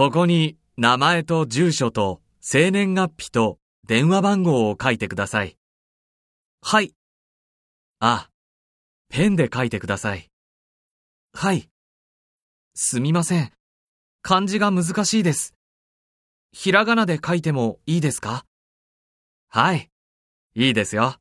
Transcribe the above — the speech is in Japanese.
ここに名前と住所と生年月日と電話番号を書いてください。はい。あ、ペンで書いてください。はい。すみません。漢字が難しいです。ひらがなで書いてもいいですか？はい。いいですよ。